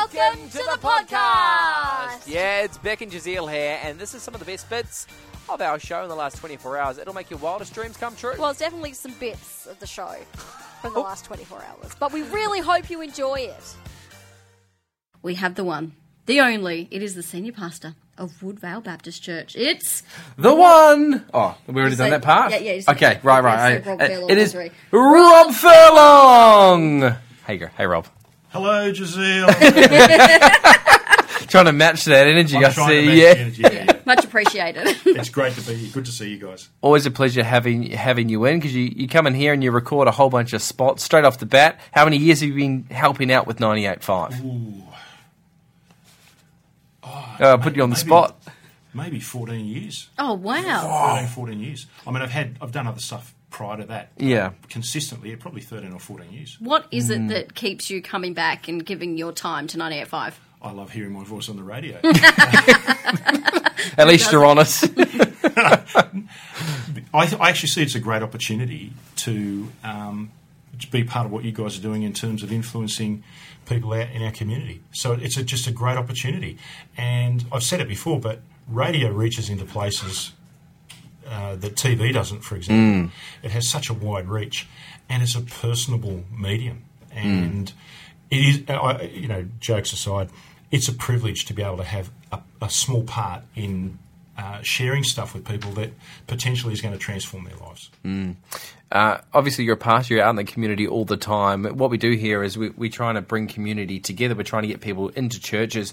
Welcome to the podcast. Yeah, it's Beck and Jazeel here, and this is some of the best bits of our show in the last 24 hours. It'll make your wildest dreams come true. Well, it's definitely some bits of the show from the last 24 hours, but we really hope you enjoy it. we have the one, the only. It is the senior pastor of Woodvale Baptist Church. It's The one. Oh, we already You done that part. yeah, yeah, Okay, right, right. say Rob Uh, Furlong, it is sorry. Rob Furlong. Hey, girl. Hey, Rob. Hello, Giselle. Trying to match that energy. I I'm trying to see. match Yeah. the energy. Yeah, yeah. much appreciated. It's great to be here. Good to see you guys. Always a pleasure having having you in because you, you come in here and you record a whole bunch of spots straight off the bat. How many years have you been helping out with 98.5? Uh, put you on the maybe- spot. Maybe 14 years. oh wow! 13, 14 years. I mean, I've had, I've done other stuff prior to that. Yeah. Consistently, probably 13 or 14 years. What is Mm. it that keeps you coming back and giving your time to 98.5? I love hearing my voice on the radio. At least you're honest. I, th- I actually see it's a great opportunity to um, to be part of what you guys are doing in terms of influencing people out in our community. So it's a, just a great opportunity. And I've said it before, but radio reaches into places uh, that TV doesn't, for example. It has such a wide reach, and it's a personable medium. And it is, uh, I, you know, jokes aside, it's a privilege to be able to have a, a small part in uh, sharing stuff with people that potentially is going to transform their lives. Uh, obviously, you're a pastor, you're out in the community all the time. What we do here is we, we're trying to bring community together. We're trying to get people into churches.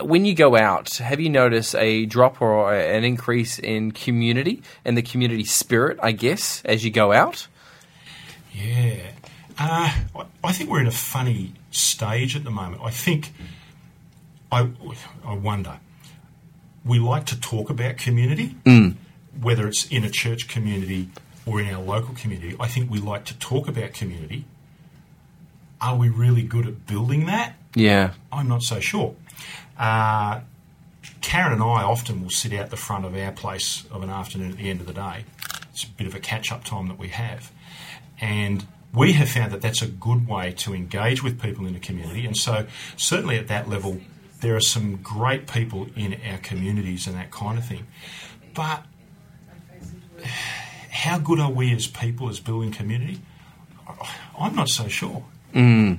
When you go out, have you noticed a drop or an increase in community and the community spirit, I guess, as you go out? Yeah. Uh, I- I think we're in a funny stage at the moment. I think, I, I wonder, we like to talk about community, whether it's in a church community or in our local community. I think we like to talk about community. Are we really good at building that? Yeah. I'm not so sure. Uh, Karen and I often will sit out the front of our place of an afternoon at the end of the day. It's a bit of a catch up time that we have. And we have found that that's a good way to engage with people in the community. And so, certainly at that level, there are some great people in our communities and that kind of thing. But how good are we as people, as building community? I'm not so sure. Well,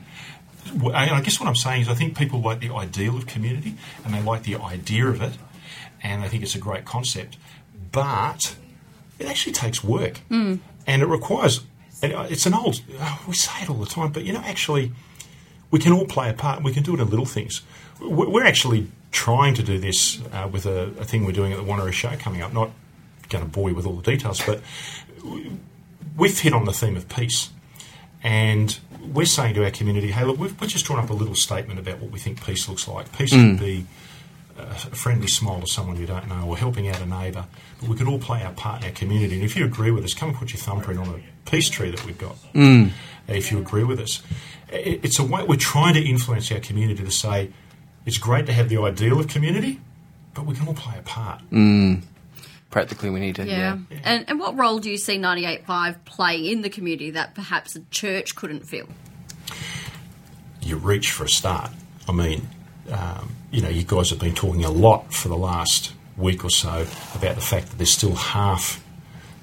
I I guess what I'm saying is I think people like the ideal of community and they like the idea of it and they think it's a great concept, but it actually takes work and it requires. It's an old. We say it all the time, but you know, actually, we can all play a part. We can do it in little things. We- We're actually trying to do this uh, with a, a thing we're doing at the Wanneroo Show coming up. Not going to bore you with all the details, but we've hit on the theme of peace. And we're saying to our community, hey, look, we've, we've just drawn up a little statement about what we think peace looks like. Peace hmm. could be a friendly smile to someone you don't know or helping out a neighbour. But we could all play our part in our community. And if you agree with us, come and put your thumbprint on a peace tree that we've got. Hmm. If you agree with us. It's a way, we're trying to influence our community to say, it's great to have the ideal of community, but we can all play a part. Hmm. Practically, we need to. Yeah. And, and what role do you see 98.5 play in the community that perhaps a church couldn't fill? you reach for a start. I mean, um, you know, you guys have been talking a lot for the last week or so about the fact that there's still half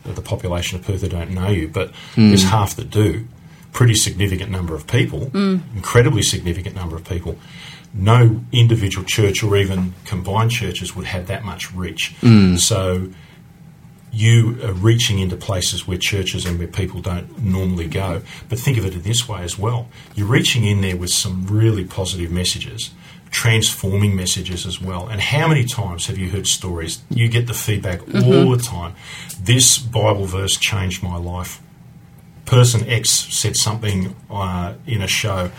of the population of Perth that don't know you, but there's half that do. Pretty significant number of people, incredibly significant number of people. No individual church or even combined churches would have that much reach. So you are reaching into places where churches and where people don't normally go. But think of it in this way as well. You're reaching in there with some really positive messages, transforming messages as well. And how many times have you heard stories? You get the feedback all the time. This Bible verse changed my life. Person X said something uh, in a show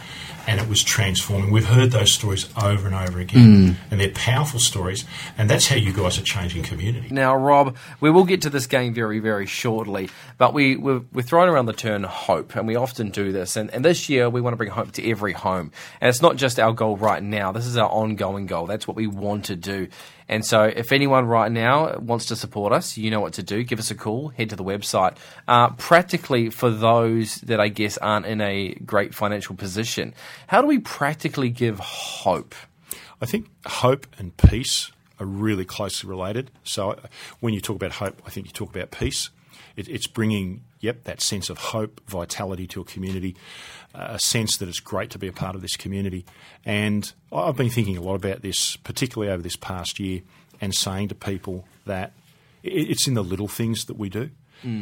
and it was transforming. We've heard those stories over and over again, and they're powerful stories, and that's how you guys are changing community. Now, Rob, we will get to this game very, very shortly, but we, we're, we're throwing around the term hope, and we often do this. And, and this year, we want to bring hope to every home. And it's not just our goal right now, this is our ongoing goal. That's what we want to do. And so, if anyone right now wants to support us, you know what to do. Give us a call, head to the website. Uh, practically, for those that I guess aren't in a great financial position, how do we practically give hope? I think hope and peace are really closely related. So uh, when you talk about hope, I think you talk about peace. It, it's bringing, yep, that sense of hope, vitality to a community, uh, a sense that it's great to be a part of this community. And I've been thinking a lot about this, particularly over this past year, and saying to people that it's in the little things that we do.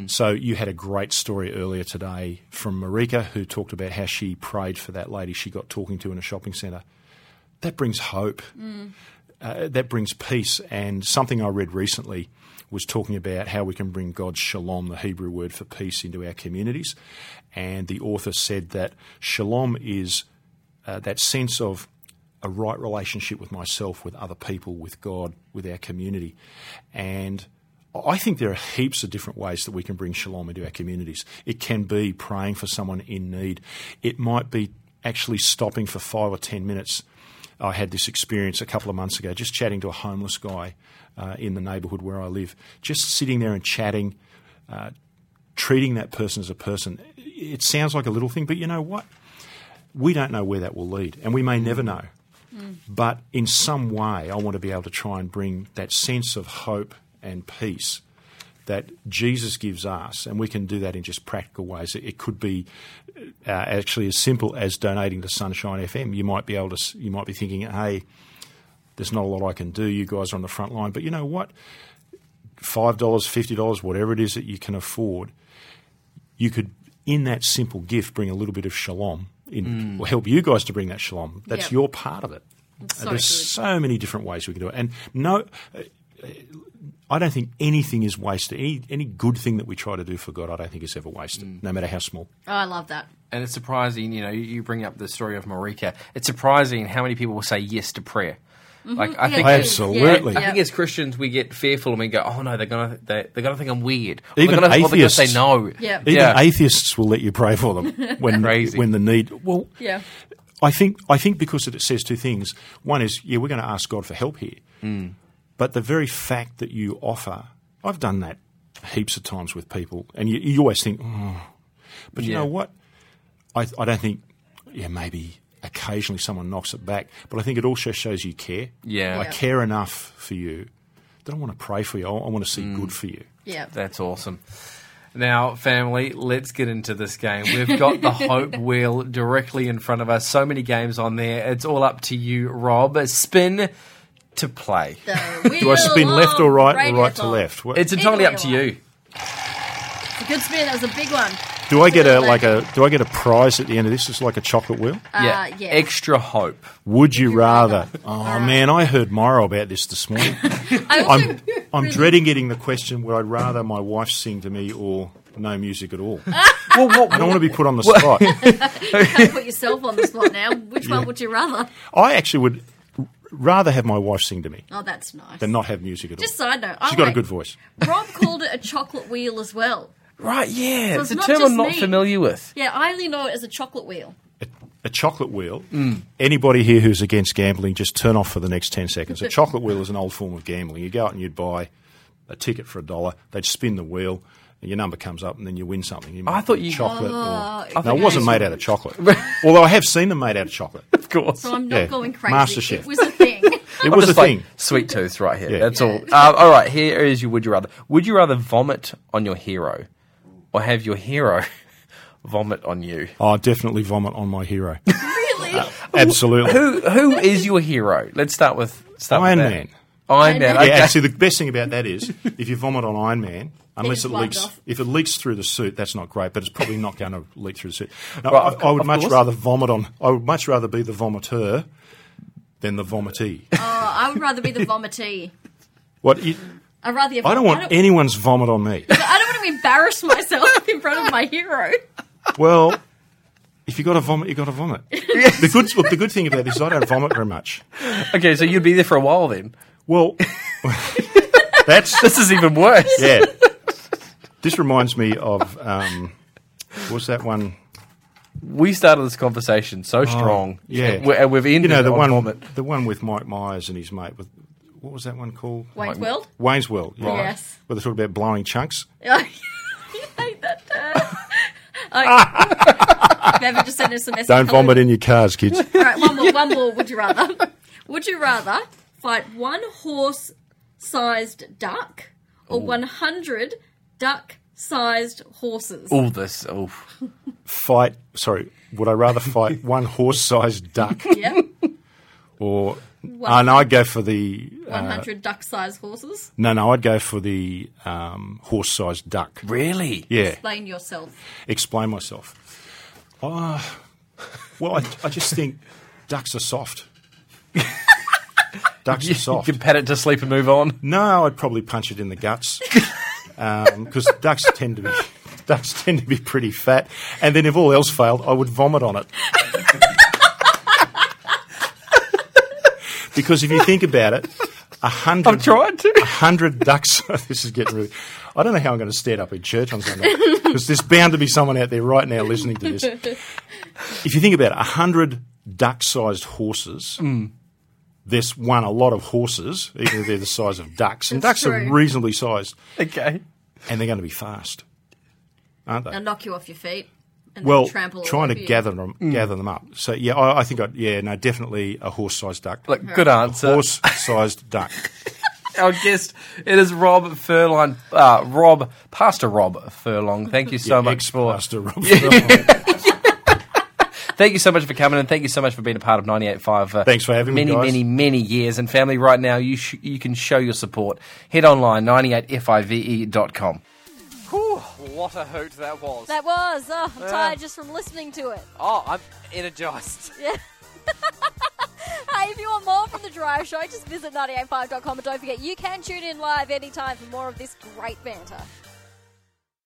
So you had a great story earlier today from Marika, who talked about how she prayed for that lady she got talking to in a shopping centre that brings hope. Uh, that brings peace. And something I read recently was talking about how we can bring God's shalom, the Hebrew word for peace, into our communities. And the author said that shalom is uh, that sense of a right relationship with myself, with other people, with God, with our community. And I think there are heaps of different ways that we can bring shalom into our communities. It can be praying for someone in need. It might be actually stopping for five or ten minutes. I had this experience a couple of months ago, just chatting to a homeless guy uh, in the neighbourhood where I live, just sitting there and chatting, uh, treating that person as a person. It sounds like a little thing, but you know what? We don't know where that will lead, and we may never know. But in some way, I want to be able to try and bring that sense of hope and peace that Jesus gives us, and we can do that in just practical ways. It, it could be uh, actually as simple as donating to Sonshine FM. You might be able to, you might be thinking, hey, there's not a lot I can do. You guys are on the front line, but you know what? Five dollars, fifty dollars, whatever it is that you can afford, you could, in that simple gift, bring a little bit of shalom. In, or help you guys to bring that shalom. That's Yep. your part of it. Uh, so There's good. so many different ways we can do it, and no, uh, I don't think anything is wasted. Any any good thing that we try to do for God, I don't think is ever wasted, mm. no matter how small. Oh, I love that. And it's surprising, you know, you- you bring up the story of Marika. It's surprising how many people will say yes to prayer. Mm-hmm. Like I Yeah, think. Absolutely. Yeah, I think as Christians we get fearful and we go, "Oh no, they're gonna they, they're gonna think I'm weird." Or Even they're gonna, or they're gonna say no. Yeah. Even Yeah. atheists will let you pray for them when Crazy. when the need. Well, Yeah. I think I think because it says two things. One is, yeah, we're going to ask God for help here, mm. But the very fact that you offer, I've done that heaps of times with people, and you, you always think, oh. but you Yeah. know what? I, I don't think, yeah, maybe occasionally someone knocks it back, but I think it also shows you care. Yeah. I Yeah. care enough for you that I want to pray for you. I, I want to see Mm. good for you. Yeah. That's awesome. Now, family, let's get into this game. We've got the Hope Wheel directly in front of us. So many games on there. It's all up to you, Rob. Spin to play. Do I spin left or right or right to radiothon. left? What- It's entirely up to you you. It's a good spin. That was a big one. do I get a Like like a do I get a prize at the end of this? It's like a chocolate wheel. Uh, yeah. Extra hope. Would you rather? rather? Oh man, I heard Morrow about this this morning. I also I'm I'm dreading getting the question. Would I rather my wife sing to me or no music at all? well, what, I don't want to be put on the spot. can't put yourself on the spot now. Which one would you rather? I actually would rather have my wife sing to me Oh, that's nice. than not have music at all. Just side note. She's oh, got a wait. good voice. Rob called it a chocolate wheel as well. right, yeah. So it's it's a not term just I'm not me. familiar with. Yeah, I only know it as a chocolate wheel. A, a chocolate wheel. Mm. Anybody here who's against gambling, just turn off for the next ten seconds. A chocolate wheel is an old form of gambling. You go out and you'd buy a ticket for a dollar. They'd spin the wheel. And your number comes up, and then you win something. You I thought you- chocolate. Oh, or, no, it wasn't made out of chocolate. Although I have seen them made out of chocolate. Of course. So I'm not Yeah, going crazy. MasterChef. It was a thing. It I'm was a like, thing. Sweet tooth right here. Yeah. That's all. Uh, all right, here is your would you rather. Would you rather vomit on your hero or have your hero vomit on you? Oh, definitely vomit on my hero. really? Absolutely. Who who is your hero? Let's start with start Iron with that. Man. Iron Iron Man. Man. Okay. Yeah, actually, the best thing about that is if you vomit on Iron Man, unless it leaks, off. if it leaks through the suit, that's not great. But it's probably not going to leak through the suit. No, Right, I, I would much course. rather vomit on. I would much rather be the vomiteur than the vomitee. Oh, I would rather be the vomitee. what? You, I'd rather. I don't want I don't, anyone's vomit on me. I don't want to embarrass myself in front of my hero. Well. If you got to vomit, you got to vomit. The good, look, the good thing about this is I don't vomit very much. Okay, so you'd be there for a while then. Well, that's This is even worse. yeah. This reminds me of um, what was that one? We started this conversation so strong. Oh, yeah. And we- and we've ended You know the on one, vomit. the one with Mike Myers and his mate with what was that one called? Wayne's World? Wayne's World. Yeah. Yes. Where they talk about blowing chunks. you hate that term. okay. Maybe just send us a message. Don't vomit in your cars, kids. All right, one more. One more. Would you rather? Would you rather fight one horse-sized duck or one hundred duck-sized horses? All this. Oh. fight. Sorry, would I rather fight one horse-sized duck Yep. or? Uh, no, I'd go for the. Uh, hundred duck-sized horses. no, no, I'd go for the um, horse-sized duck. Really? Yeah. Explain yourself. Explain myself. Uh, well, I, I just think ducks are soft. ducks are soft. You can pat it to sleep and move on. No, I'd probably punch it in the guts because ducks tend to be ducks tend to be pretty fat. And then if all else failed, I would vomit on it. because if you think about it, a hundred I've tried to. a hundred ducks. this is getting really. I don't know how I'm going to stand up in church on Sunday because there's bound to be someone out there right now listening to this. If you think about it, a hundred duck-sized horses. Mm. There's one a lot of horses, even if they're the size of ducks, and That's ducks are reasonably sized, Okay. and they're going to be fast, aren't they? They'll knock you off your feet and well, trample trying to you. gather them, gather them up. So yeah, I, I think I'd, yeah, no, definitely a horse-sized duck. Look, good answer. Horse-sized duck. Our guest, it is Rob Furlong. Uh, Rob, Pastor Rob Furlong. Thank you so much for Ex-pastor Rob. Thank you so much for coming and thank you so much for being a part of 98.5 for Thanks for having me, many, guys. many, many years. And family, right now, you sh- you can show your support. Head online, 98five.com. Whew, what a hoot that was. That was. Oh, I'm Yeah. tired just from listening to it. oh, I'm energized. Yeah. hey, if you want more from The Drive Show, just visit 985.com and don't forget you can tune in live anytime for more of this great banter.